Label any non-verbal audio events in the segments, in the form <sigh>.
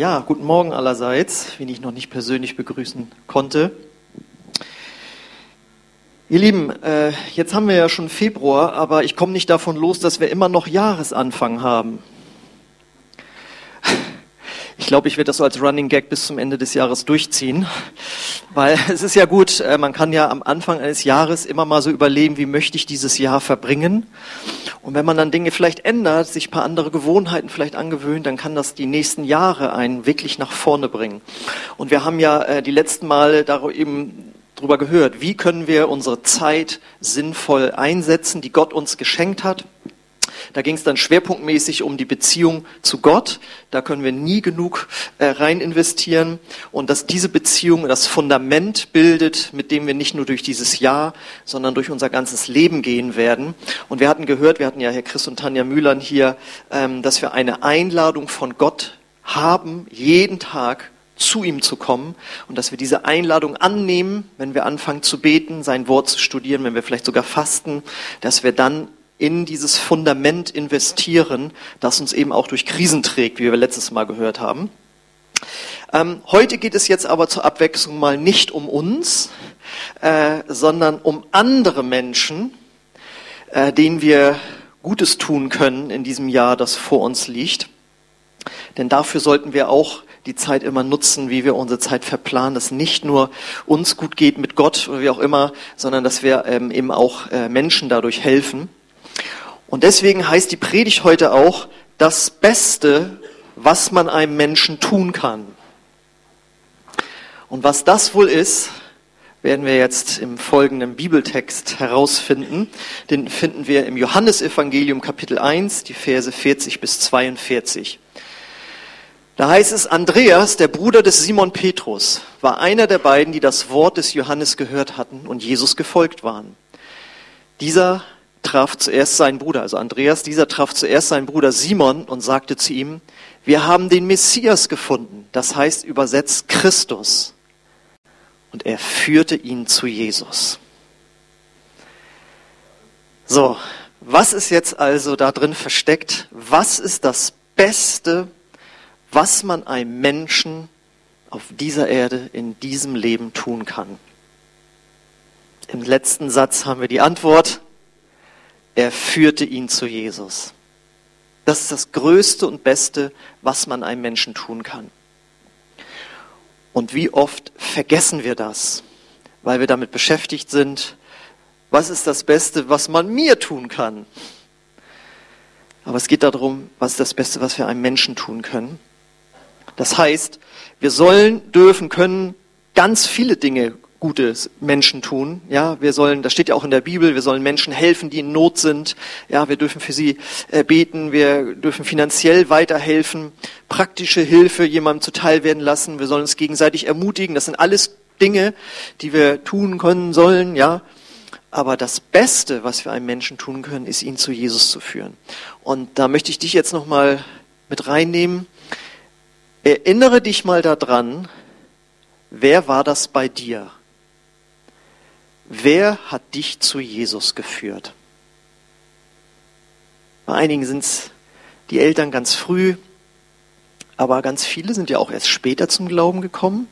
Ja, guten Morgen allerseits, wen ich noch nicht persönlich begrüßen konnte. Ihr Lieben, äh, jetzt haben wir ja schon Februar, aber ich komme nicht davon los, dass wir immer noch Jahresanfang haben. Ich glaube, ich werde das so als Running Gag bis zum Ende des Jahres durchziehen, weil <laughs> es ist ja gut, äh, man kann ja am Anfang eines Jahres immer mal so überlegen, wie möchte ich dieses Jahr verbringen. Und wenn man dann Dinge vielleicht ändert, sich ein paar andere Gewohnheiten vielleicht angewöhnt, dann kann das die nächsten Jahre einen wirklich nach vorne bringen. Und wir haben ja äh, die letzten Male darüber eben drüber gehört, wie können wir unsere Zeit sinnvoll einsetzen, die Gott uns geschenkt hat. Da ging es dann schwerpunktmäßig um die Beziehung zu Gott. Da können wir nie genug äh, rein investieren. Und dass diese Beziehung das Fundament bildet, mit dem wir nicht nur durch dieses Jahr, sondern durch unser ganzes Leben gehen werden. Und wir hatten gehört, wir hatten ja Herr Chris und Tanja Mühlern hier, ähm, dass wir eine Einladung von Gott haben, jeden Tag zu ihm zu kommen und dass wir diese Einladung annehmen, wenn wir anfangen zu beten, sein Wort zu studieren, wenn wir vielleicht sogar fasten, dass wir dann in dieses Fundament investieren, das uns eben auch durch Krisen trägt, wie wir letztes Mal gehört haben. Ähm, heute geht es jetzt aber zur Abwechslung mal nicht um uns, äh, sondern um andere Menschen, äh, denen wir Gutes tun können in diesem Jahr, das vor uns liegt. Denn dafür sollten wir auch die Zeit immer nutzen, wie wir unsere Zeit verplanen, dass nicht nur uns gut geht mit Gott oder wie auch immer, sondern dass wir ähm, eben auch äh, Menschen dadurch helfen. Und deswegen heißt die Predigt heute auch das Beste, was man einem Menschen tun kann. Und was das wohl ist, werden wir jetzt im folgenden Bibeltext herausfinden. Den finden wir im Johannesevangelium Kapitel 1, die Verse 40 bis 42. Da heißt es, Andreas, der Bruder des Simon Petrus, war einer der beiden, die das Wort des Johannes gehört hatten und Jesus gefolgt waren. Dieser traf zuerst seinen Bruder, also Andreas, dieser traf zuerst seinen Bruder Simon und sagte zu ihm, wir haben den Messias gefunden, das heißt übersetzt Christus. Und er führte ihn zu Jesus. So, was ist jetzt also da drin versteckt? Was ist das Beste, was man einem Menschen auf dieser Erde in diesem Leben tun kann? Im letzten Satz haben wir die Antwort, er führte ihn zu Jesus. Das ist das Größte und Beste, was man einem Menschen tun kann. Und wie oft vergessen wir das, weil wir damit beschäftigt sind, was ist das Beste, was man mir tun kann. Aber es geht darum, was ist das Beste, was wir einem Menschen tun können. Das heißt, wir sollen, dürfen, können ganz viele Dinge Gutes Menschen tun. Ja, wir sollen, das steht ja auch in der Bibel, wir sollen Menschen helfen, die in Not sind. Ja, wir dürfen für sie äh, beten, wir dürfen finanziell weiterhelfen, praktische Hilfe jemandem zuteil werden lassen. Wir sollen uns gegenseitig ermutigen. Das sind alles Dinge, die wir tun können sollen. Ja, aber das Beste, was wir einem Menschen tun können, ist ihn zu Jesus zu führen. Und da möchte ich dich jetzt noch mal mit reinnehmen. Erinnere dich mal daran, wer war das bei dir? Wer hat dich zu Jesus geführt? Bei einigen sind es die Eltern ganz früh, aber ganz viele sind ja auch erst später zum Glauben gekommen.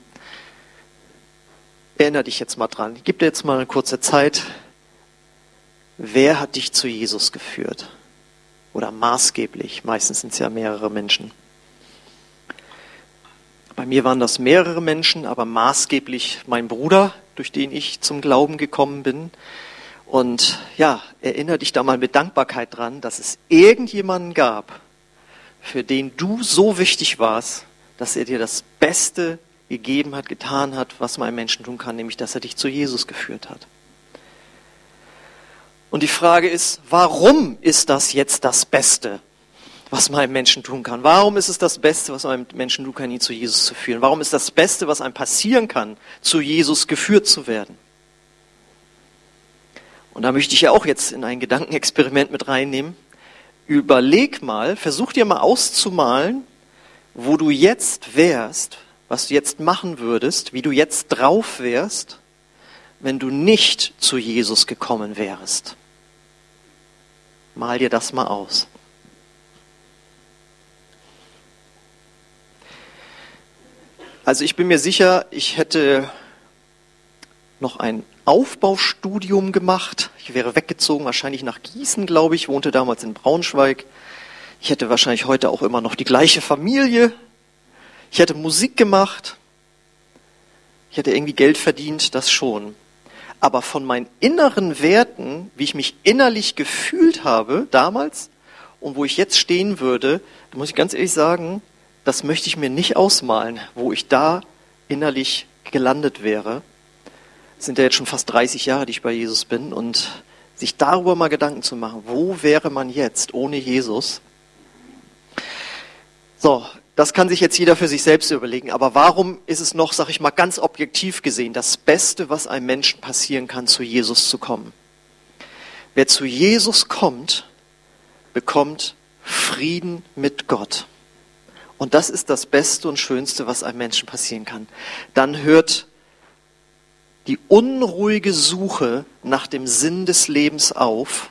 Erinnere dich jetzt mal dran. Ich gebe dir jetzt mal eine kurze Zeit. Wer hat dich zu Jesus geführt? Oder maßgeblich. Meistens sind es ja mehrere Menschen. Bei mir waren das mehrere Menschen, aber maßgeblich mein Bruder, durch den ich zum Glauben gekommen bin. Und ja, erinnere dich da mal mit Dankbarkeit dran, dass es irgendjemanden gab, für den du so wichtig warst, dass er dir das Beste gegeben hat, getan hat, was man einem Menschen tun kann, nämlich dass er dich zu Jesus geführt hat. Und die Frage ist, warum ist das jetzt das Beste? Was man einem Menschen tun kann. Warum ist es das Beste, was einem Menschen tun kann, ihn zu Jesus zu führen? Warum ist das Beste, was einem passieren kann, zu Jesus geführt zu werden? Und da möchte ich ja auch jetzt in ein Gedankenexperiment mit reinnehmen. Überleg mal, versuch dir mal auszumalen, wo du jetzt wärst, was du jetzt machen würdest, wie du jetzt drauf wärst, wenn du nicht zu Jesus gekommen wärst. Mal dir das mal aus. Also ich bin mir sicher, ich hätte noch ein Aufbaustudium gemacht. Ich wäre weggezogen, wahrscheinlich nach Gießen, glaube ich, wohnte damals in Braunschweig. Ich hätte wahrscheinlich heute auch immer noch die gleiche Familie. Ich hätte Musik gemacht. Ich hätte irgendwie Geld verdient, das schon. Aber von meinen inneren Werten, wie ich mich innerlich gefühlt habe damals und wo ich jetzt stehen würde, da muss ich ganz ehrlich sagen, das möchte ich mir nicht ausmalen, wo ich da innerlich gelandet wäre. Es sind ja jetzt schon fast 30 Jahre, die ich bei Jesus bin und sich darüber mal Gedanken zu machen, wo wäre man jetzt ohne Jesus? So, das kann sich jetzt jeder für sich selbst überlegen. Aber warum ist es noch, sag ich mal, ganz objektiv gesehen, das Beste, was einem Menschen passieren kann, zu Jesus zu kommen? Wer zu Jesus kommt, bekommt Frieden mit Gott. Und das ist das Beste und Schönste, was einem Menschen passieren kann. Dann hört die unruhige Suche nach dem Sinn des Lebens auf.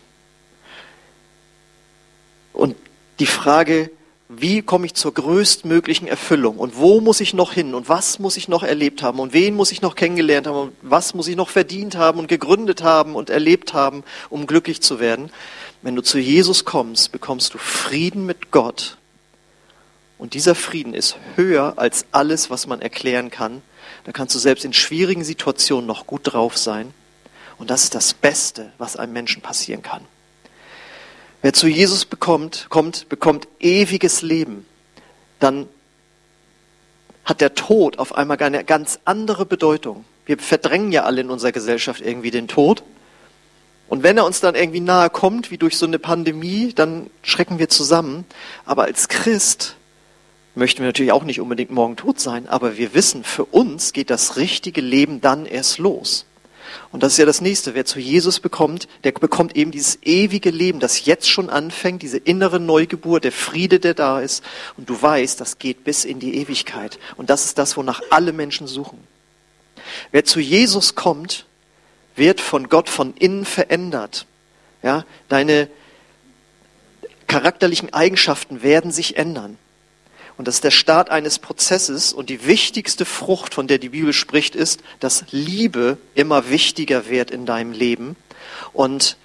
Und die Frage, wie komme ich zur größtmöglichen Erfüllung und wo muss ich noch hin und was muss ich noch erlebt haben und wen muss ich noch kennengelernt haben und was muss ich noch verdient haben und gegründet haben und erlebt haben, um glücklich zu werden. Wenn du zu Jesus kommst, bekommst du Frieden mit Gott und dieser Frieden ist höher als alles, was man erklären kann. Da kannst du selbst in schwierigen Situationen noch gut drauf sein und das ist das Beste, was einem Menschen passieren kann. Wer zu Jesus bekommt, kommt, bekommt ewiges Leben. Dann hat der Tod auf einmal eine ganz andere Bedeutung. Wir verdrängen ja alle in unserer Gesellschaft irgendwie den Tod. Und wenn er uns dann irgendwie nahe kommt, wie durch so eine Pandemie, dann schrecken wir zusammen. Aber als Christ möchten wir natürlich auch nicht unbedingt morgen tot sein, aber wir wissen, für uns geht das richtige Leben dann erst los. Und das ist ja das nächste. Wer zu Jesus bekommt, der bekommt eben dieses ewige Leben, das jetzt schon anfängt, diese innere Neugeburt, der Friede, der da ist. Und du weißt, das geht bis in die Ewigkeit. Und das ist das, wonach alle Menschen suchen. Wer zu Jesus kommt, wird von Gott von innen verändert. Ja, deine charakterlichen Eigenschaften werden sich ändern. Und das ist der Start eines Prozesses. Und die wichtigste Frucht, von der die Bibel spricht, ist, dass Liebe immer wichtiger wird in deinem Leben. Und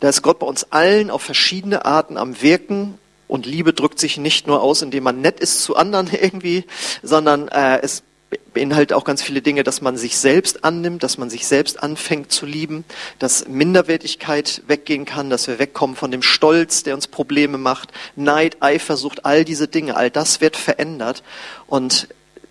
da ist Gott bei uns allen auf verschiedene Arten am Wirken. Und Liebe drückt sich nicht nur aus, indem man nett ist zu anderen <laughs> irgendwie, sondern äh, es beinhaltet auch ganz viele Dinge, dass man sich selbst annimmt, dass man sich selbst anfängt zu lieben, dass Minderwertigkeit weggehen kann, dass wir wegkommen von dem Stolz, der uns Probleme macht, Neid, Eifersucht, all diese Dinge, all das wird verändert. Und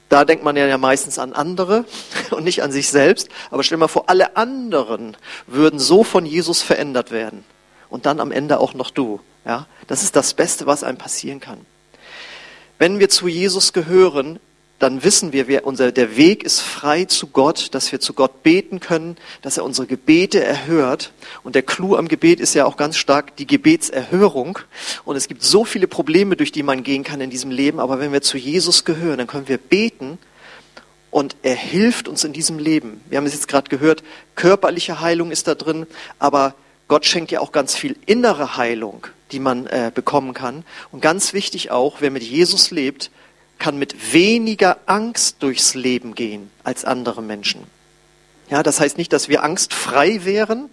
da denkt man ja meistens an andere <laughs> und nicht an sich selbst. Aber stell dir mal vor, alle anderen würden so von Jesus verändert werden. Und dann am Ende auch noch du. Ja, das ist das Beste, was einem passieren kann. Wenn wir zu Jesus gehören, dann wissen wir, wir unser, der Weg ist frei zu Gott, dass wir zu Gott beten können, dass er unsere Gebete erhört. Und der Clou am Gebet ist ja auch ganz stark die Gebetserhörung. Und es gibt so viele Probleme, durch die man gehen kann in diesem Leben. Aber wenn wir zu Jesus gehören, dann können wir beten und er hilft uns in diesem Leben. Wir haben es jetzt gerade gehört, körperliche Heilung ist da drin, aber Gott schenkt ja auch ganz viel innere Heilung, die man äh, bekommen kann. Und ganz wichtig auch, wer mit Jesus lebt, kann mit weniger Angst durchs Leben gehen als andere Menschen. Ja, das heißt nicht, dass wir angstfrei wären,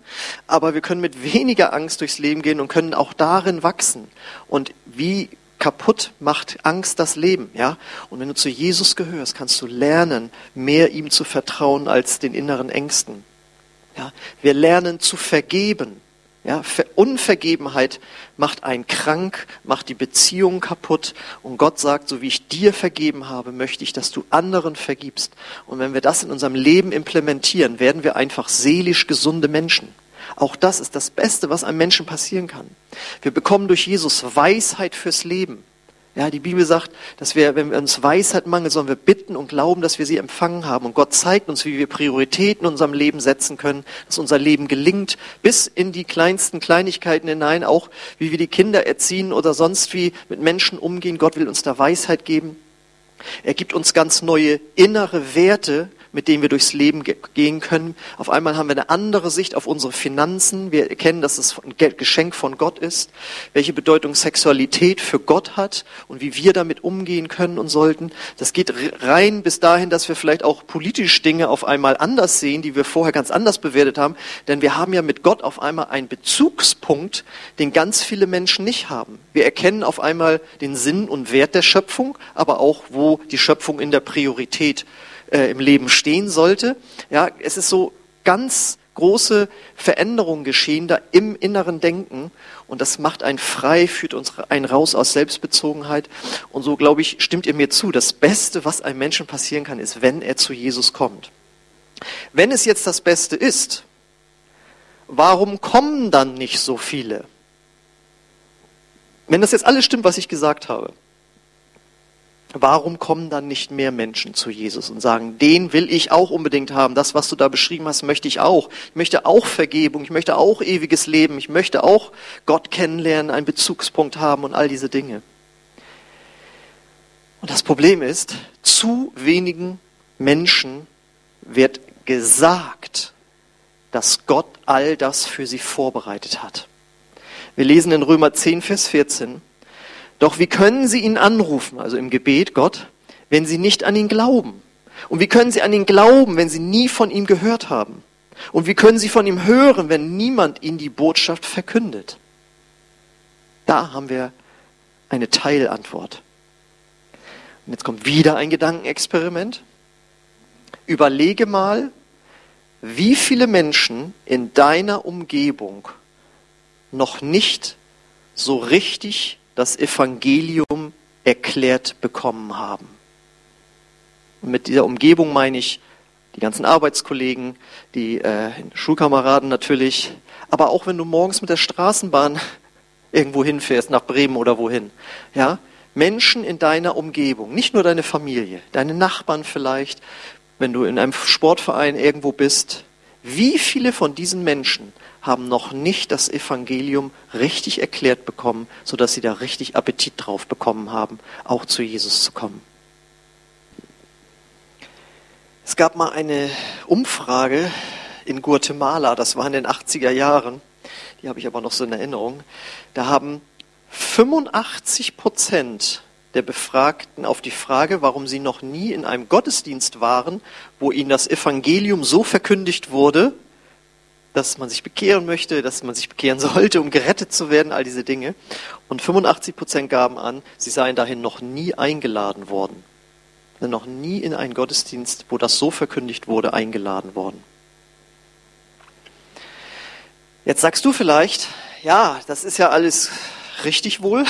aber wir können mit weniger Angst durchs Leben gehen und können auch darin wachsen. Und wie kaputt macht Angst das Leben, ja? Und wenn du zu Jesus gehörst, kannst du lernen, mehr ihm zu vertrauen als den inneren Ängsten. Ja, wir lernen zu vergeben. Ja, Unvergebenheit macht einen krank, macht die Beziehung kaputt. Und Gott sagt, so wie ich dir vergeben habe, möchte ich, dass du anderen vergibst. Und wenn wir das in unserem Leben implementieren, werden wir einfach seelisch gesunde Menschen. Auch das ist das Beste, was einem Menschen passieren kann. Wir bekommen durch Jesus Weisheit fürs Leben. Ja, die Bibel sagt, dass wir, wenn wir uns Weisheit mangeln, sollen wir bitten und glauben, dass wir sie empfangen haben. Und Gott zeigt uns, wie wir Prioritäten in unserem Leben setzen können, dass unser Leben gelingt, bis in die kleinsten Kleinigkeiten hinein, auch wie wir die Kinder erziehen oder sonst wie mit Menschen umgehen. Gott will uns da Weisheit geben. Er gibt uns ganz neue innere Werte, mit denen wir durchs Leben ge gehen können. Auf einmal haben wir eine andere Sicht auf unsere Finanzen. Wir erkennen, dass es ein Geschenk von Gott ist, welche Bedeutung Sexualität für Gott hat und wie wir damit umgehen können und sollten. Das geht rein bis dahin, dass wir vielleicht auch politisch Dinge auf einmal anders sehen, die wir vorher ganz anders bewertet haben. Denn wir haben ja mit Gott auf einmal einen Bezugspunkt, den ganz viele Menschen nicht haben. Wir erkennen auf einmal den Sinn und Wert der Schöpfung, aber auch, wo die Schöpfung in der Priorität äh, im Leben stehen sollte. Ja, es ist so ganz große Veränderungen geschehen da im inneren Denken und das macht einen frei, führt uns einen raus aus Selbstbezogenheit und so glaube ich, stimmt ihr mir zu, das Beste, was einem Menschen passieren kann, ist, wenn er zu Jesus kommt. Wenn es jetzt das Beste ist, warum kommen dann nicht so viele? Wenn das jetzt alles stimmt, was ich gesagt habe, warum kommen dann nicht mehr Menschen zu Jesus und sagen, den will ich auch unbedingt haben, das, was du da beschrieben hast, möchte ich auch. Ich möchte auch Vergebung, ich möchte auch ewiges Leben, ich möchte auch Gott kennenlernen, einen Bezugspunkt haben und all diese Dinge. Und das Problem ist, zu wenigen Menschen wird gesagt, dass Gott all das für sie vorbereitet hat. Wir lesen in Römer 10, Vers 14, doch wie können sie ihn anrufen, also im Gebet Gott, wenn sie nicht an ihn glauben? Und wie können sie an ihn glauben, wenn sie nie von ihm gehört haben? Und wie können sie von ihm hören, wenn niemand ihnen die Botschaft verkündet? Da haben wir eine Teilantwort. Und jetzt kommt wieder ein Gedankenexperiment. Überlege mal, wie viele Menschen in deiner Umgebung noch nicht so richtig das Evangelium erklärt bekommen haben. Und mit dieser Umgebung meine ich die ganzen Arbeitskollegen, die äh, Schulkameraden natürlich, aber auch wenn du morgens mit der Straßenbahn <laughs> irgendwo hinfährst, nach Bremen oder wohin, ja, Menschen in deiner Umgebung, nicht nur deine Familie, deine Nachbarn vielleicht, wenn du in einem Sportverein irgendwo bist, wie viele von diesen Menschen haben noch nicht das Evangelium richtig erklärt bekommen, sodass sie da richtig Appetit drauf bekommen haben, auch zu Jesus zu kommen. Es gab mal eine Umfrage in Guatemala, das war in den 80er Jahren, die habe ich aber noch so in Erinnerung. Da haben 85 Prozent der Befragten auf die Frage, warum sie noch nie in einem Gottesdienst waren, wo ihnen das Evangelium so verkündigt wurde, dass man sich bekehren möchte, dass man sich bekehren <laughs> sollte, um gerettet zu werden, all diese Dinge. Und 85 Prozent gaben an, sie seien dahin noch nie eingeladen worden. Noch nie in einen Gottesdienst, wo das so verkündigt wurde, eingeladen worden. Jetzt sagst du vielleicht, ja, das ist ja alles richtig wohl,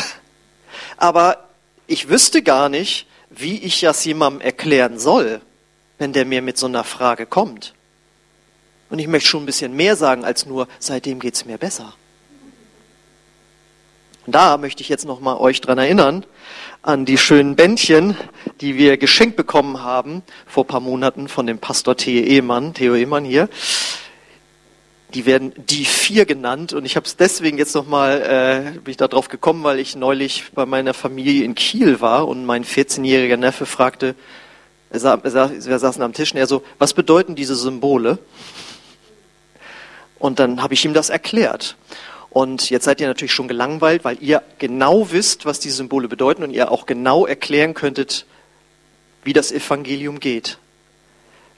<laughs> aber ich wüsste gar nicht, wie ich das jemandem erklären soll, wenn der mir mit so einer Frage kommt. Und ich möchte schon ein bisschen mehr sagen als nur, seitdem geht's mir besser. Und da möchte ich jetzt nochmal euch dran erinnern, an die schönen Bändchen, die wir geschenkt bekommen haben vor paar Monaten von dem Pastor Theo Ehemann, Theo Ehemann hier. Die werden die vier genannt und ich habe es deswegen jetzt nochmal, äh, bin ich da drauf gekommen, weil ich neulich bei meiner Familie in Kiel war und mein 14-jähriger Neffe fragte, wir saßen am Tisch und er so, was bedeuten diese Symbole? Und dann habe ich ihm das erklärt. Und jetzt seid ihr natürlich schon gelangweilt, weil ihr genau wisst, was die Symbole bedeuten und ihr auch genau erklären könntet, wie das Evangelium geht.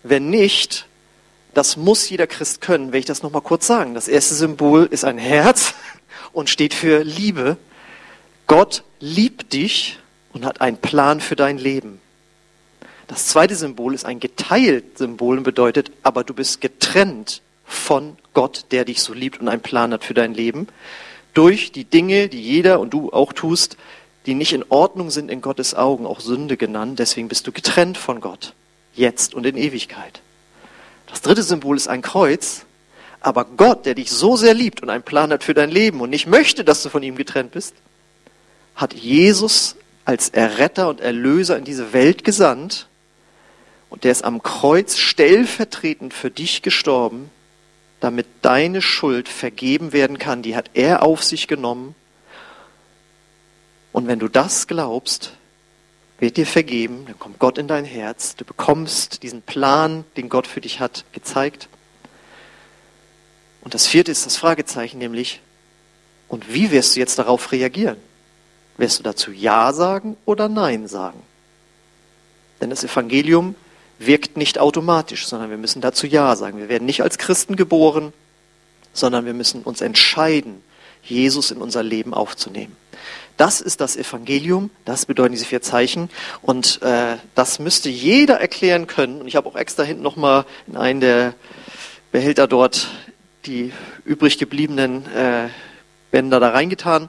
Wenn nicht, das muss jeder Christ können, will ich das nochmal kurz sagen. Das erste Symbol ist ein Herz <laughs> und steht für Liebe. Gott liebt dich und hat einen Plan für dein Leben. Das zweite Symbol ist ein geteilt Symbol und bedeutet, aber du bist getrennt von Gott, der dich so liebt und einen Plan hat für dein Leben, durch die Dinge, die jeder und du auch tust, die nicht in Ordnung sind in Gottes Augen, auch Sünde genannt. Deswegen bist du getrennt von Gott, jetzt und in Ewigkeit. Das dritte Symbol ist ein Kreuz, aber Gott, der dich so sehr liebt und einen Plan hat für dein Leben und nicht möchte, dass du von ihm getrennt bist, hat Jesus als Erretter und Erlöser in diese Welt gesandt und der ist am Kreuz stellvertretend für dich gestorben, damit deine Schuld vergeben werden kann. Die hat er auf sich genommen. Und wenn du das glaubst, wird dir vergeben, dann kommt Gott in dein Herz, du bekommst diesen Plan, den Gott für dich hat, gezeigt. Und das vierte ist das Fragezeichen, nämlich, und wie wirst du jetzt darauf reagieren? Wirst du dazu Ja sagen oder Nein sagen? Denn das Evangelium wirkt nicht automatisch, sondern wir müssen dazu Ja sagen. Wir werden nicht als Christen geboren, sondern wir müssen uns entscheiden, Jesus in unser Leben aufzunehmen. Das ist das Evangelium, das bedeuten diese vier Zeichen und äh, das müsste jeder erklären können. Und ich habe auch extra hinten nochmal in einen der Behälter dort die übrig gebliebenen äh, Bänder da reingetan.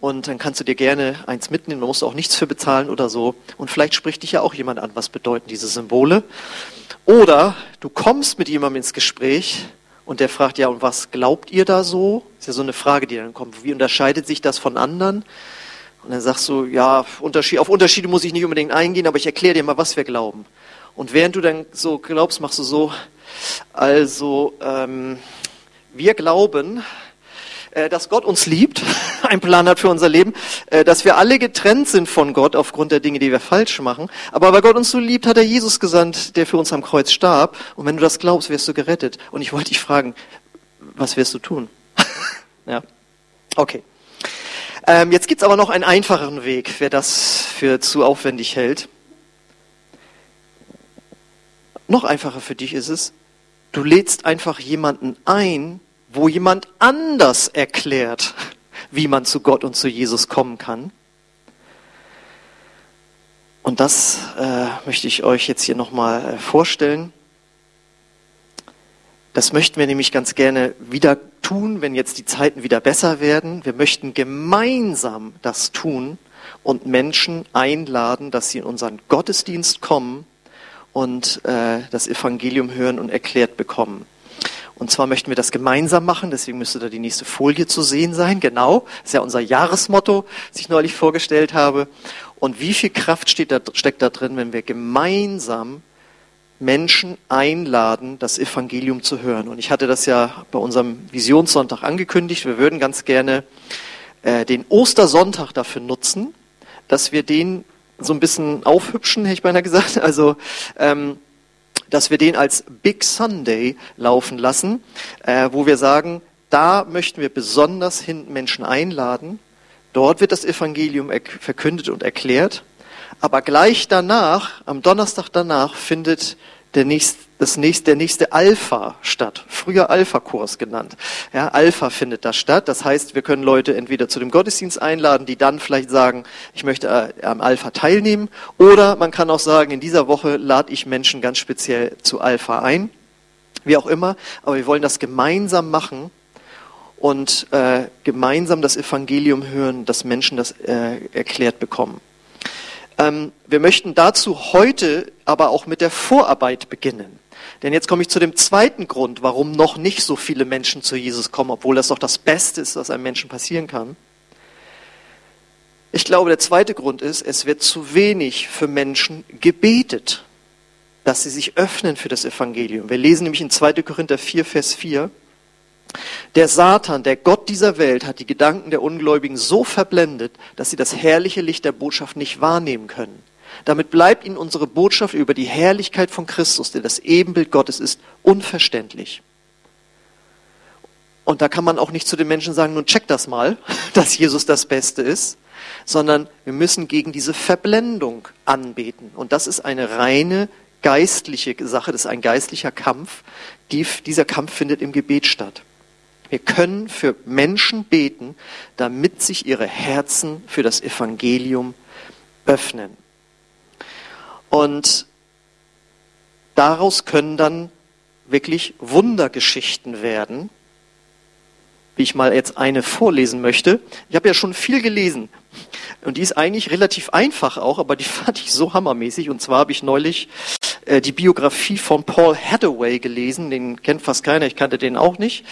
Und dann kannst du dir gerne eins mitnehmen, man muss auch nichts für bezahlen oder so. Und vielleicht spricht dich ja auch jemand an, was bedeuten diese Symbole. Oder du kommst mit jemandem ins Gespräch und der fragt, ja, und was glaubt ihr da so? ist ja so eine Frage, die dann kommt. Wie unterscheidet sich das von anderen? Und dann sagst du, ja, Unterschied, auf Unterschiede muss ich nicht unbedingt eingehen, aber ich erkläre dir mal, was wir glauben. Und während du dann so glaubst, machst du so, also ähm, wir glauben, dass Gott uns liebt, <laughs> einen Plan hat für unser Leben, äh, dass wir alle getrennt sind von Gott aufgrund der Dinge, die wir falsch machen. Aber weil Gott uns so liebt, hat er Jesus gesandt, der für uns am Kreuz starb. Und wenn du das glaubst, wirst du gerettet. Und ich wollte dich fragen, was wirst du tun? <laughs> ja, okay. Ähm, jetzt gibt's aber noch einen einfacheren Weg, wer das für zu aufwendig hält. Noch einfacher für dich ist es, du lädst einfach jemanden ein, wo jemand anders erklärt, wie man zu Gott und zu Jesus kommen kann. Und das äh, möchte ich euch jetzt hier nochmal äh, vorstellen. Das möchten wir nämlich ganz gerne wieder tun, wenn jetzt die Zeiten wieder besser werden. Wir möchten gemeinsam das tun und Menschen einladen, dass sie in unseren Gottesdienst kommen und äh, das Evangelium hören und erklärt bekommen. Und zwar möchten wir das gemeinsam machen, deswegen müsste da die nächste Folie zu sehen sein. Genau, das ist ja unser Jahresmotto, das ich neulich vorgestellt habe. Und wie viel Kraft steht da, steckt da drin, wenn wir gemeinsam Menschen einladen, das Evangelium zu hören. Und ich hatte das ja bei unserem Visionssonntag angekündigt. Wir würden ganz gerne äh, den Ostersonntag dafür nutzen, dass wir den so ein bisschen aufhübschen, hätte ich beinahe gesagt. Also ähm, dass wir den als Big Sunday laufen lassen, äh, wo wir sagen, da möchten wir besonders hin Menschen einladen. Dort wird das Evangelium verkündet und erklärt. Aber gleich danach, am Donnerstag danach, findet der nächste, das nächste, der nächste Alpha statt. Früher Alpha-Kurs genannt. Ja, Alpha findet da statt. Das heißt, wir können Leute entweder zu dem Gottesdienst einladen, die dann vielleicht sagen, ich möchte äh, am Alpha teilnehmen. Oder man kann auch sagen, in dieser Woche lade ich Menschen ganz speziell zu Alpha ein. Wie auch immer. Aber wir wollen das gemeinsam machen und äh, gemeinsam das Evangelium hören, dass Menschen das äh, erklärt bekommen. Ähm, wir möchten dazu heute aber auch mit der Vorarbeit beginnen. Denn jetzt komme ich zu dem zweiten Grund, warum noch nicht so viele Menschen zu Jesus kommen, obwohl das doch das Beste ist, was einem Menschen passieren kann. Ich glaube, der zweite Grund ist, es wird zu wenig für Menschen gebetet, dass sie sich öffnen für das Evangelium. Wir lesen nämlich in 2. Korinther 4, Vers 4, der Satan, der Gott dieser Welt, hat die Gedanken der Ungläubigen so verblendet, dass sie das herrliche Licht der Botschaft nicht wahrnehmen können. Damit bleibt ihnen unsere Botschaft über die Herrlichkeit von Christus, der das Ebenbild Gottes ist, unverständlich. Und da kann man auch nicht zu den Menschen sagen, nun check das mal, <laughs> dass Jesus das Beste ist, sondern wir müssen gegen diese Verblendung anbeten. Und das ist eine reine geistliche Sache, das ist ein geistlicher Kampf. Die, dieser Kampf findet im Gebet statt. Wir können für Menschen beten, damit sich ihre Herzen für das Evangelium öffnen. Und daraus können dann wirklich Wundergeschichten werden, wie ich mal jetzt eine vorlesen möchte. Ich habe ja schon viel gelesen und die ist eigentlich relativ einfach auch, aber die <laughs> fand ich so hammermäßig. Und zwar habe ich neulich äh, die Biografie von Paul Hathaway gelesen. Den kennt fast keiner, ich kannte den auch nicht.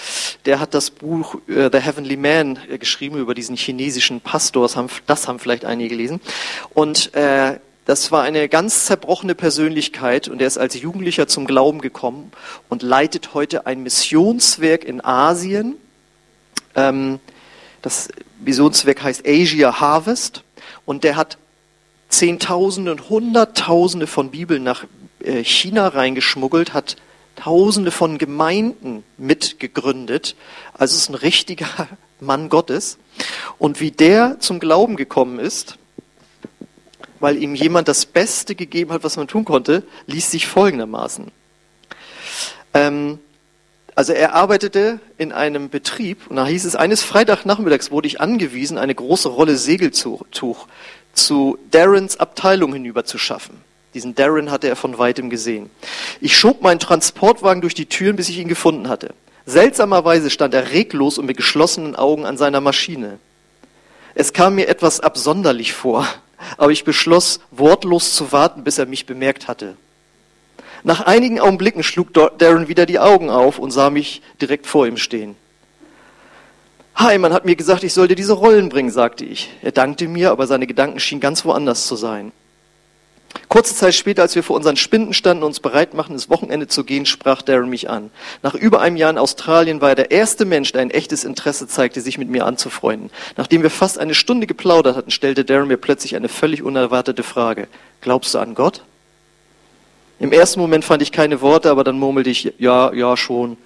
Der hat das Buch äh, The Heavenly Man äh, geschrieben über diesen chinesischen Pastor. Das haben, das haben vielleicht einige gelesen. Und das war eine ganz zerbrochene Persönlichkeit und er ist als Jugendlicher zum Glauben gekommen und leitet heute ein Missionswerk in Asien. Ähm, das Missionswerk heißt Asia Harvest und der hat Zehntausende und Hunderttausende von Bibeln nach äh, China reingeschmuggelt, hat Tausende von Gemeinden mitgegründet. Also ist ein richtiger <laughs> Mann Gottes. Und wie der zum Glauben gekommen ist, weil ihm jemand das Beste gegeben hat, was man tun konnte, liest sich folgendermaßen. Ähm, also er arbeitete in einem Betrieb und da hieß es, eines Freitagnachmittags wurde ich angewiesen, eine große Rolle Segeltuch zu Darrens Abteilung hinüber zu schaffen. Diesen Darren hatte er von weitem gesehen. Ich schob meinen Transportwagen durch die Türen, bis ich ihn gefunden hatte. Seltsamerweise stand er reglos und mit geschlossenen Augen an seiner Maschine. Es kam mir etwas absonderlich vor, aber ich beschloss, wortlos zu warten, bis er mich bemerkt hatte. Nach einigen Augenblicken schlug Darren wieder die Augen auf und sah mich direkt vor ihm stehen. Hi, man hat mir gesagt, ich sollte diese Rollen bringen, sagte ich. Er dankte mir, aber seine Gedanken schienen ganz woanders zu sein. Kurze Zeit später, als wir vor unseren Spinden standen und uns bereit machten, ins Wochenende zu gehen, sprach Darren mich an. Nach über einem Jahr in Australien war er der erste Mensch, der ein echtes Interesse zeigte, sich mit mir anzufreunden. Nachdem wir fast eine Stunde geplaudert hatten, stellte Darren mir plötzlich eine völlig unerwartete Frage. Glaubst du an Gott? Im ersten Moment fand ich keine Worte, aber dann murmelte ich, ja, ja, schon.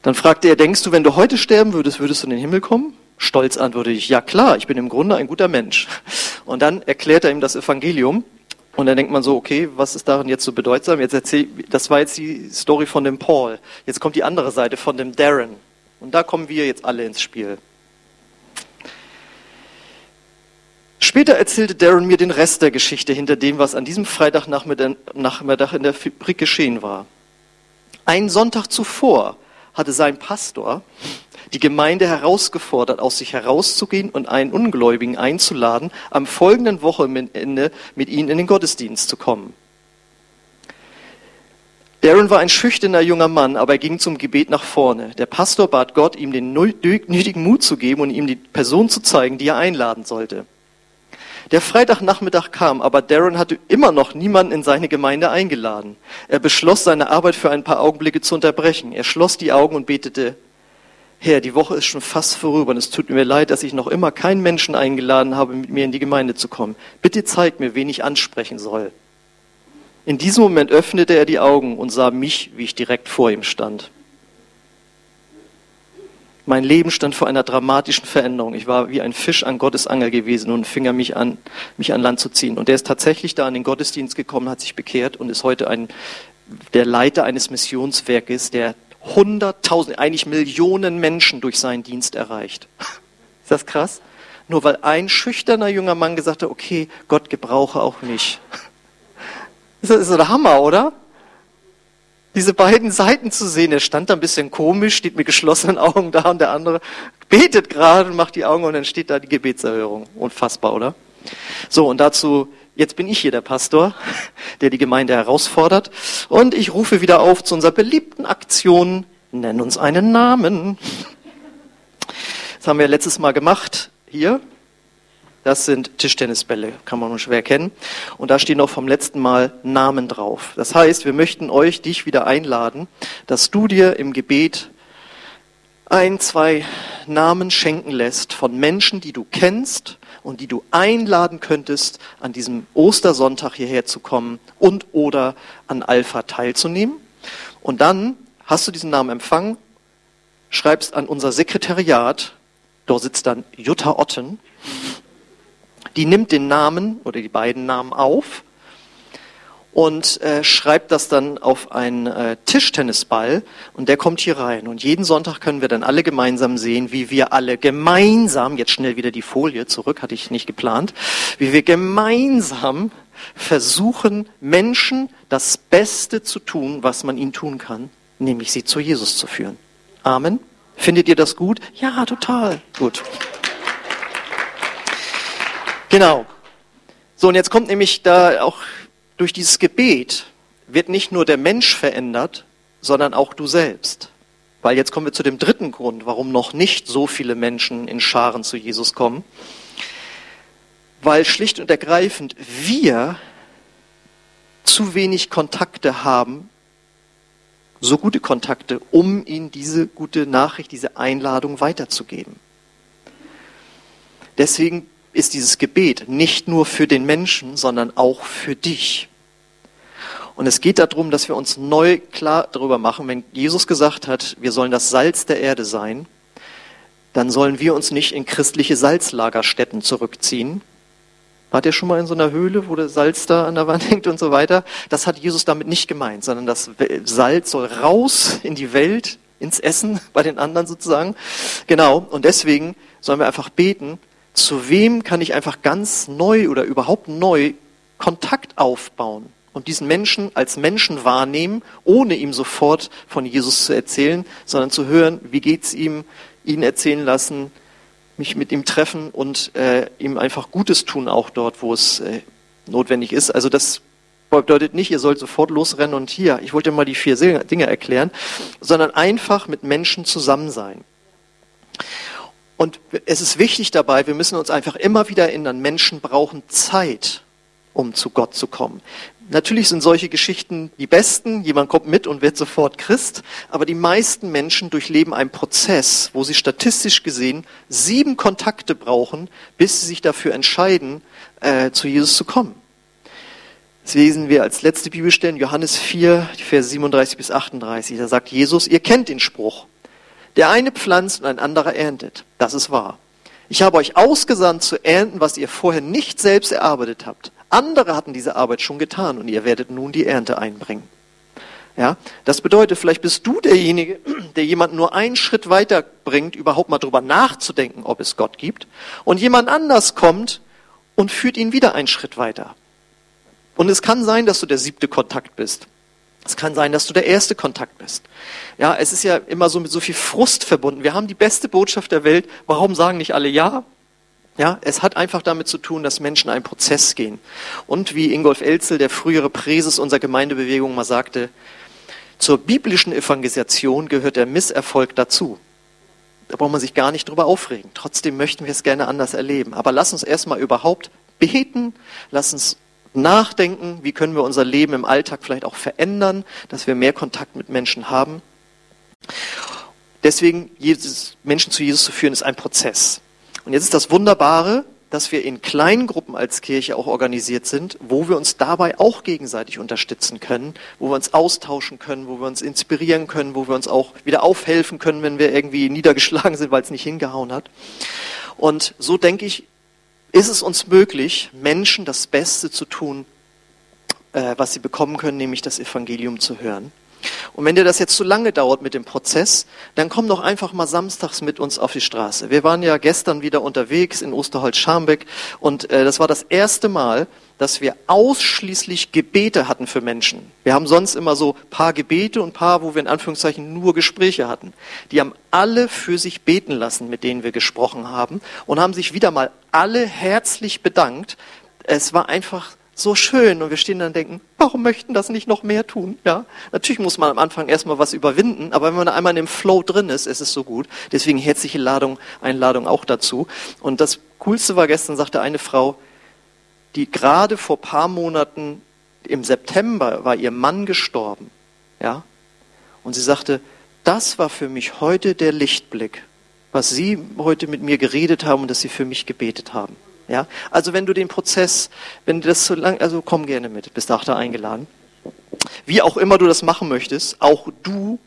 Dann fragte er, denkst du, wenn du heute sterben würdest, würdest du in den Himmel kommen? Stolz antwortete ich, ja klar, ich bin im Grunde ein guter Mensch. Und dann erklärt er ihm das Evangelium. Und dann denkt man so, okay, was ist darin jetzt so bedeutsam? Jetzt erzähl, das war jetzt die Story von dem Paul. Jetzt kommt die andere Seite von dem Darren. Und da kommen wir jetzt alle ins Spiel. Später erzählte Darren mir den Rest der Geschichte hinter dem, was an diesem Freitagnachmittag in der Fabrik geschehen war. Einen Sonntag zuvor hatte sein Pastor die Gemeinde herausgefordert, aus sich herauszugehen und einen Ungläubigen einzuladen, am folgenden Wochenende mit ihnen in den Gottesdienst zu kommen. Darren war ein schüchterner junger Mann, aber er ging zum Gebet nach vorne. Der Pastor bat Gott, ihm den nötigen Mut zu geben und ihm die Person zu zeigen, die er einladen sollte. Der Freitagnachmittag kam, aber Darren hatte immer noch niemanden in seine Gemeinde eingeladen. Er beschloss, seine Arbeit für ein paar Augenblicke zu unterbrechen. Er schloss die Augen und betete, Herr, die Woche ist schon fast vorüber und es tut mir leid, dass ich noch immer keinen Menschen eingeladen habe, mit mir in die Gemeinde zu kommen. Bitte zeig mir, wen ich ansprechen soll. In diesem Moment öffnete er die Augen und sah mich, wie ich direkt vor ihm stand. Mein Leben stand vor einer dramatischen Veränderung. Ich war wie ein Fisch an Gottes Angel gewesen und fing er mich an, mich an Land zu ziehen. Und er ist tatsächlich da in den Gottesdienst gekommen, hat sich bekehrt und ist heute ein, der Leiter eines Missionswerkes, der hunderttausend, eigentlich Millionen Menschen durch seinen Dienst erreicht. Ist das krass? Nur weil ein schüchterner junger Mann gesagt hat, okay, Gott gebrauche auch mich. Das ist so der Hammer, oder? diese beiden Seiten zu sehen. Er stand da ein bisschen komisch, steht mit geschlossenen Augen da und der andere betet gerade und macht die Augen und dann steht da die Gebetserhörung. Unfassbar, oder? So, und dazu, jetzt bin ich hier der Pastor, der die Gemeinde herausfordert. Und ich rufe wieder auf zu unserer beliebten Aktion, nenn uns einen Namen. Das haben wir letztes Mal gemacht, hier, das sind Tischtennisbälle, kann man nur schwer kennen. Und da stehen auch vom letzten Mal Namen drauf. Das heißt, wir möchten euch, dich wieder einladen, dass du dir im Gebet ein, zwei Namen schenken lässt von Menschen, die du kennst und die du einladen könntest, an diesem Ostersonntag hierher zu kommen und oder an Alpha teilzunehmen. Und dann hast du diesen Namen empfangen, schreibst an unser Sekretariat, dort sitzt dann Jutta Otten, die nimmt den Namen oder die beiden Namen auf und äh, schreibt das dann auf einen äh, Tischtennisball und der kommt hier rein. Und jeden Sonntag können wir dann alle gemeinsam sehen, wie wir alle gemeinsam, jetzt schnell wieder die Folie zurück, hatte ich nicht geplant, wie wir gemeinsam versuchen, Menschen das Beste zu tun, was man ihnen tun kann, nämlich sie zu Jesus zu führen. Amen. Findet ihr das gut? Ja, total. Gut. Genau. So, und jetzt kommt nämlich da auch durch dieses Gebet wird nicht nur der Mensch verändert, sondern auch du selbst. Weil jetzt kommen wir zu dem dritten Grund, warum noch nicht so viele Menschen in Scharen zu Jesus kommen. Weil schlicht und ergreifend wir zu wenig Kontakte haben, so gute Kontakte, um ihnen diese gute Nachricht, diese Einladung weiterzugeben. Deswegen ist dieses Gebet nicht nur für den Menschen, sondern auch für dich. Und es geht darum, dass wir uns neu klar darüber machen, wenn Jesus gesagt hat, wir sollen das Salz der Erde sein, dann sollen wir uns nicht in christliche Salzlagerstätten zurückziehen. Wart ihr schon mal in so einer Höhle, wo der Salz da an der Wand <laughs> hängt und so weiter? Das hat Jesus damit nicht gemeint, sondern das Salz soll raus in die Welt, ins Essen bei den anderen sozusagen. Genau. Und deswegen sollen wir einfach beten, zu wem kann ich einfach ganz neu oder überhaupt neu Kontakt aufbauen und diesen Menschen als Menschen wahrnehmen, ohne ihm sofort von Jesus zu erzählen, sondern zu hören, wie geht's ihm, ihn erzählen lassen, mich mit ihm treffen und äh, ihm einfach Gutes tun, auch dort, wo es äh, notwendig ist. Also das bedeutet nicht, ihr sollt sofort losrennen und hier, ich wollte mal die vier Dinge erklären, sondern einfach mit Menschen zusammen sein. Und es ist wichtig dabei, wir müssen uns einfach immer wieder erinnern, Menschen brauchen Zeit, um zu Gott zu kommen. Natürlich sind solche Geschichten die besten. Jemand kommt mit und wird sofort Christ. Aber die meisten Menschen durchleben einen Prozess, wo sie statistisch gesehen sieben Kontakte brauchen, bis sie sich dafür entscheiden, äh, zu Jesus zu kommen. Das lesen wir als letzte Bibelstelle Johannes 4, die Verse 37 bis 38. Da sagt Jesus, ihr kennt den Spruch. Der eine pflanzt und ein anderer erntet. Das ist wahr. Ich habe euch ausgesandt zu ernten, was ihr vorher nicht selbst erarbeitet habt. Andere hatten diese Arbeit schon getan und ihr werdet nun die Ernte einbringen. Ja, das bedeutet, vielleicht bist du derjenige, <clears throat> der jemanden nur einen Schritt weiter bringt, überhaupt mal drüber nachzudenken, ob es Gott gibt. Und jemand anders kommt und führt ihn wieder einen Schritt weiter. Und es kann sein, dass du der siebte Kontakt bist. Es kann sein, dass du der erste Kontakt bist. Ja, es ist ja immer so mit so viel Frust verbunden. Wir haben die beste Botschaft der Welt. Warum sagen nicht alle ja? Ja, es hat einfach damit zu tun, dass Menschen einen Prozess gehen. Und wie Ingolf Elzel, der frühere Präses unserer Gemeindebewegung, mal sagte, zur biblischen Evangelisation gehört der Misserfolg dazu. Da braucht man sich gar nicht drüber aufregen. Trotzdem möchten wir es gerne anders erleben. Aber lass uns erstmal überhaupt beten, lass uns nachdenken, wie können wir unser Leben im Alltag vielleicht auch verändern, dass wir mehr Kontakt mit Menschen haben. Deswegen, Menschen zu Jesus zu führen, ist ein Prozess. Und jetzt ist das Wunderbare, dass wir in kleinen Gruppen als Kirche auch organisiert sind, wo wir uns dabei auch gegenseitig unterstützen können, wo wir uns austauschen können, wo wir uns inspirieren können, wo wir uns auch wieder aufhelfen können, wenn wir irgendwie niedergeschlagen sind, weil es nicht hingehauen hat. Und so denke ich, ist es uns möglich, Menschen das Beste zu tun, äh, was sie bekommen können, nämlich das Evangelium zu hören. Und wenn dir das jetzt zu lange dauert mit dem Prozess, dann komm doch einfach mal samstags mit uns auf die Straße. Wir waren ja gestern wieder unterwegs in Osterholz-Scharmbeck und äh, das war das erste Mal, dass wir ausschließlich Gebete hatten für Menschen. Wir haben sonst immer so paar Gebete und paar, wo wir in Anführungszeichen nur Gespräche hatten. Die haben alle für sich beten lassen, mit denen wir gesprochen haben und haben sich wieder mal alle herzlich bedankt. Es war einfach so schön und wir stehen dann und denken, warum möchten das nicht noch mehr tun? Ja, natürlich muss man am Anfang erstmal was überwinden, aber wenn man einmal in dem Flow drin ist, ist es so gut. Deswegen herzliche Ladung, Einladung auch dazu. Und das Coolste war gestern, sagte eine Frau, die gerade vor paar Monaten im September war ihr Mann gestorben. Ja, und sie sagte, das war für mich heute der Lichtblick, was Sie heute mit mir geredet haben und dass Sie für mich gebetet haben. Ja? Also wenn du den Prozess, wenn du das so lang, also komm gerne mit, bist auch da eingeladen. Wie auch immer du das machen möchtest, auch du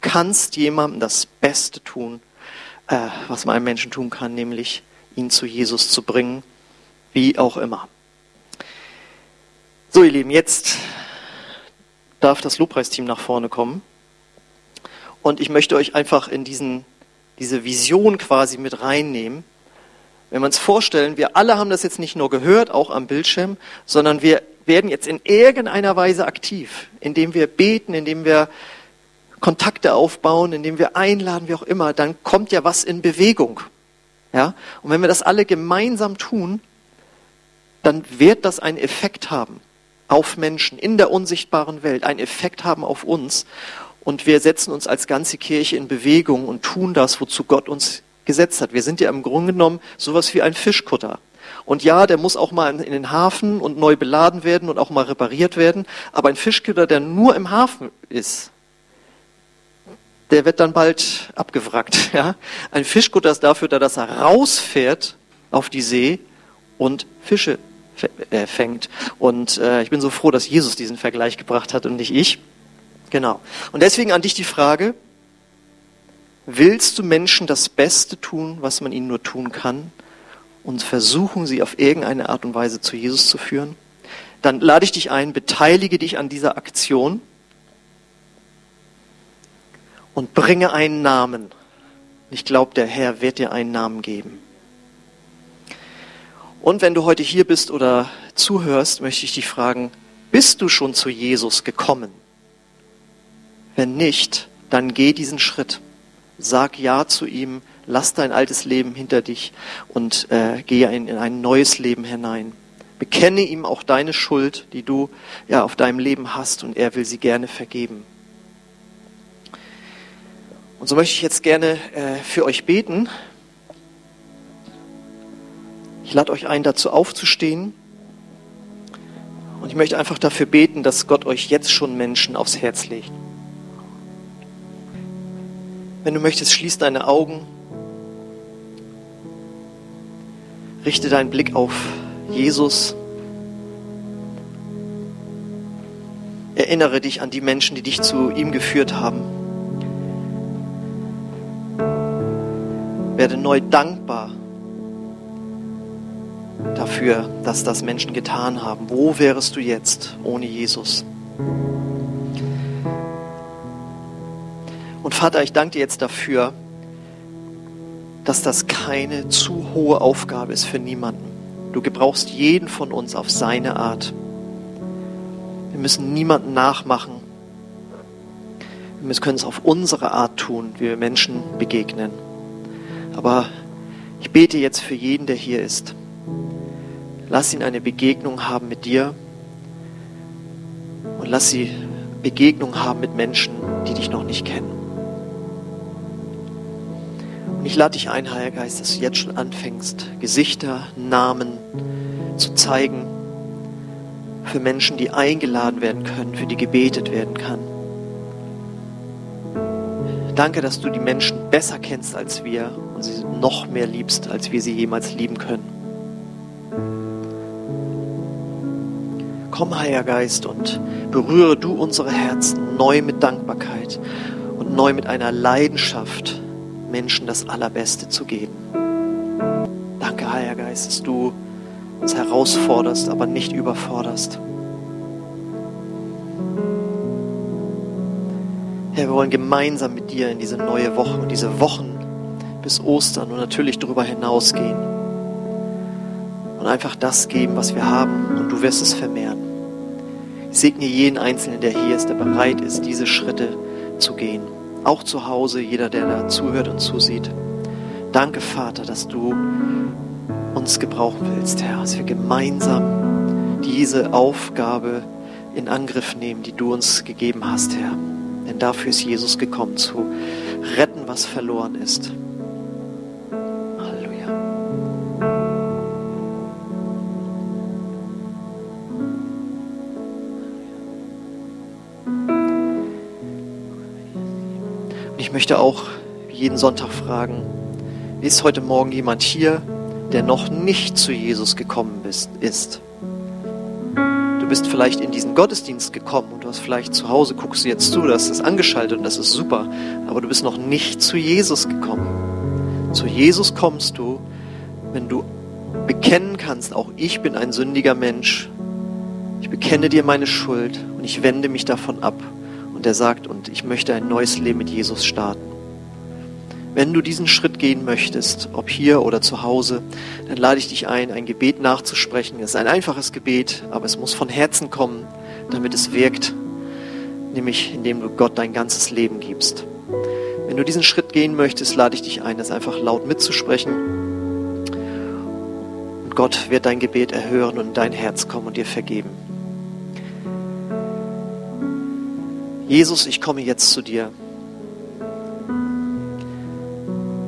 kannst jemandem das Beste tun, äh, was man einem Menschen tun kann, nämlich ihn zu Jesus zu bringen, wie auch immer. So, ihr Lieben, jetzt darf das Lobpreisteam nach vorne kommen. Und ich möchte euch einfach in diesen, diese Vision quasi mit reinnehmen, wenn wir uns vorstellen, wir alle haben das jetzt nicht nur gehört, auch am Bildschirm, sondern wir werden jetzt in irgendeiner Weise aktiv, indem wir beten, indem wir Kontakte aufbauen, indem wir einladen, wie auch immer, dann kommt ja was in Bewegung. Ja? Und wenn wir das alle gemeinsam tun, dann wird das einen Effekt haben auf Menschen in der unsichtbaren Welt, einen Effekt haben auf uns. Und wir setzen uns als ganze Kirche in Bewegung und tun das, wozu Gott uns gesetzt hat. Wir sind ja im Grunde genommen sowas wie ein Fischkutter. Und ja, der muss auch mal in den Hafen und neu beladen werden und auch mal repariert werden. Aber ein Fischkutter, der nur im Hafen ist, der wird dann bald abgewrackt. <laughs> Ja? Ein Fischkutter ist dafür da, dass er rausfährt auf die See und Fische äh, fängt. Und äh, ich bin so froh, dass Jesus diesen Vergleich gebracht hat und nicht ich. Genau. Und deswegen an dich die Frage, willst du Menschen das Beste tun, was man ihnen nur tun kann und versuchen, sie auf irgendeine Art und Weise zu Jesus zu führen? Dann lade ich dich ein, beteilige dich an dieser Aktion und bringe einen Namen. Ich glaube, der Herr wird dir einen Namen geben. Und wenn du heute hier bist oder zuhörst, möchte ich dich fragen, bist du schon zu Jesus gekommen? Wenn nicht, dann geh diesen Schritt. Sag Ja zu ihm, lass dein altes Leben hinter dich und äh, gehe in, in ein neues Leben hinein. Bekenne ihm auch deine Schuld, die du ja auf deinem Leben hast, und er will sie gerne vergeben. Und so möchte ich jetzt gerne äh, für euch beten. Ich lade euch ein, dazu aufzustehen. Und ich möchte einfach dafür beten, dass Gott euch jetzt schon Menschen aufs Herz legt. Wenn du möchtest, schließ deine Augen. Richte deinen Blick auf Jesus. Erinnere dich an die Menschen, die dich zu ihm geführt haben. Werde neu dankbar dafür, dass das Menschen getan haben. Wo wärest du jetzt ohne Jesus? Vater, ich danke dir jetzt dafür, dass das keine zu hohe Aufgabe ist für niemanden. Du gebrauchst jeden von uns auf seine Art. Wir müssen niemanden nachmachen. Wir können es auf unsere Art tun, wie wir Menschen begegnen. Aber ich bete jetzt für jeden, der hier ist. Lass ihn eine Begegnung haben mit dir und lass sie Begegnung haben mit Menschen, die dich noch nicht kennen. Und ich lade dich ein, Heiliger Geist, dass du jetzt schon anfängst, Gesichter, Namen zu zeigen für Menschen, die eingeladen werden können, für die gebetet werden kann. Danke, dass du die Menschen besser kennst als wir und sie noch mehr liebst, als wir sie jemals lieben können. Komm, Heiliger Geist, und berühre du unsere Herzen neu mit Dankbarkeit und neu mit einer Leidenschaft, Menschen das Allerbeste zu geben. Danke, Heiliger Geist, dass du uns herausforderst, aber nicht überforderst. Herr, wir wollen gemeinsam mit dir in diese neue Woche und diese Wochen bis Ostern und natürlich darüber hinausgehen und einfach das geben, was wir haben und du wirst es vermehren. Ich segne jeden Einzelnen, der hier ist, der bereit ist, diese Schritte zu gehen. Auch zu Hause, jeder, der da zuhört und zusieht. Danke, Vater, dass du uns gebrauchen willst, Herr, dass wir gemeinsam diese Aufgabe in Angriff nehmen, die du uns gegeben hast, Herr. Denn dafür ist Jesus gekommen, zu retten, was verloren ist. Ich möchte auch jeden Sonntag fragen, ist heute Morgen jemand hier, der noch nicht zu Jesus gekommen ist? bist vielleicht in diesen Gottesdienst gekommen und du hast vielleicht zu Hause, guckst du jetzt zu, das ist angeschaltet und das ist super, aber du bist noch nicht zu Jesus gekommen. Zu Jesus kommst du, wenn du bekennen kannst, auch ich bin ein sündiger Mensch. Ich bekenne dir meine Schuld und ich wende mich davon ab. Und er sagt, und ich möchte ein neues Leben mit Jesus starten. Wenn du diesen Schritt gehen möchtest, ob hier oder zu Hause, dann lade ich dich ein, ein Gebet nachzusprechen. Es ist ein einfaches Gebet, aber es muss von Herzen kommen, damit es wirkt, nämlich indem du Gott dein ganzes Leben gibst. Wenn du diesen Schritt gehen möchtest, lade ich dich ein, das einfach laut mitzusprechen. Und Gott wird dein Gebet erhören und in dein Herz kommen und dir vergeben. Jesus, ich komme jetzt zu dir.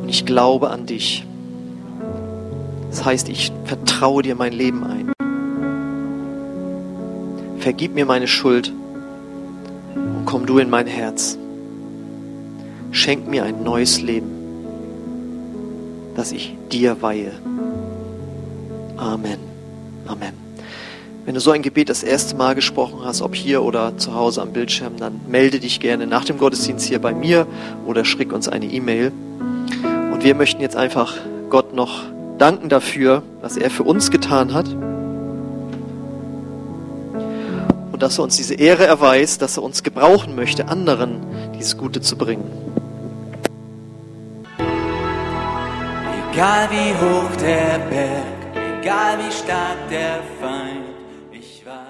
ich glaube an dich. Das heißt, ich vertraue dir mein Leben ein. Vergib mir meine Schuld und komm du in mein Herz. Schenk mir ein neues Leben, das ich dir weihe. Amen. Amen. Wenn du so ein Gebet das erste Mal gesprochen hast, ob hier oder zu Hause am Bildschirm, dann melde dich gerne nach dem Gottesdienst hier bei mir oder schick uns eine E-Mail. Und wir möchten jetzt einfach Gott noch danken dafür, was er für uns getan hat. Und dass er uns diese Ehre erweist, dass er uns gebrauchen möchte, anderen dieses Gute zu bringen. Egal wie hoch der Berg, egal wie stark der Feind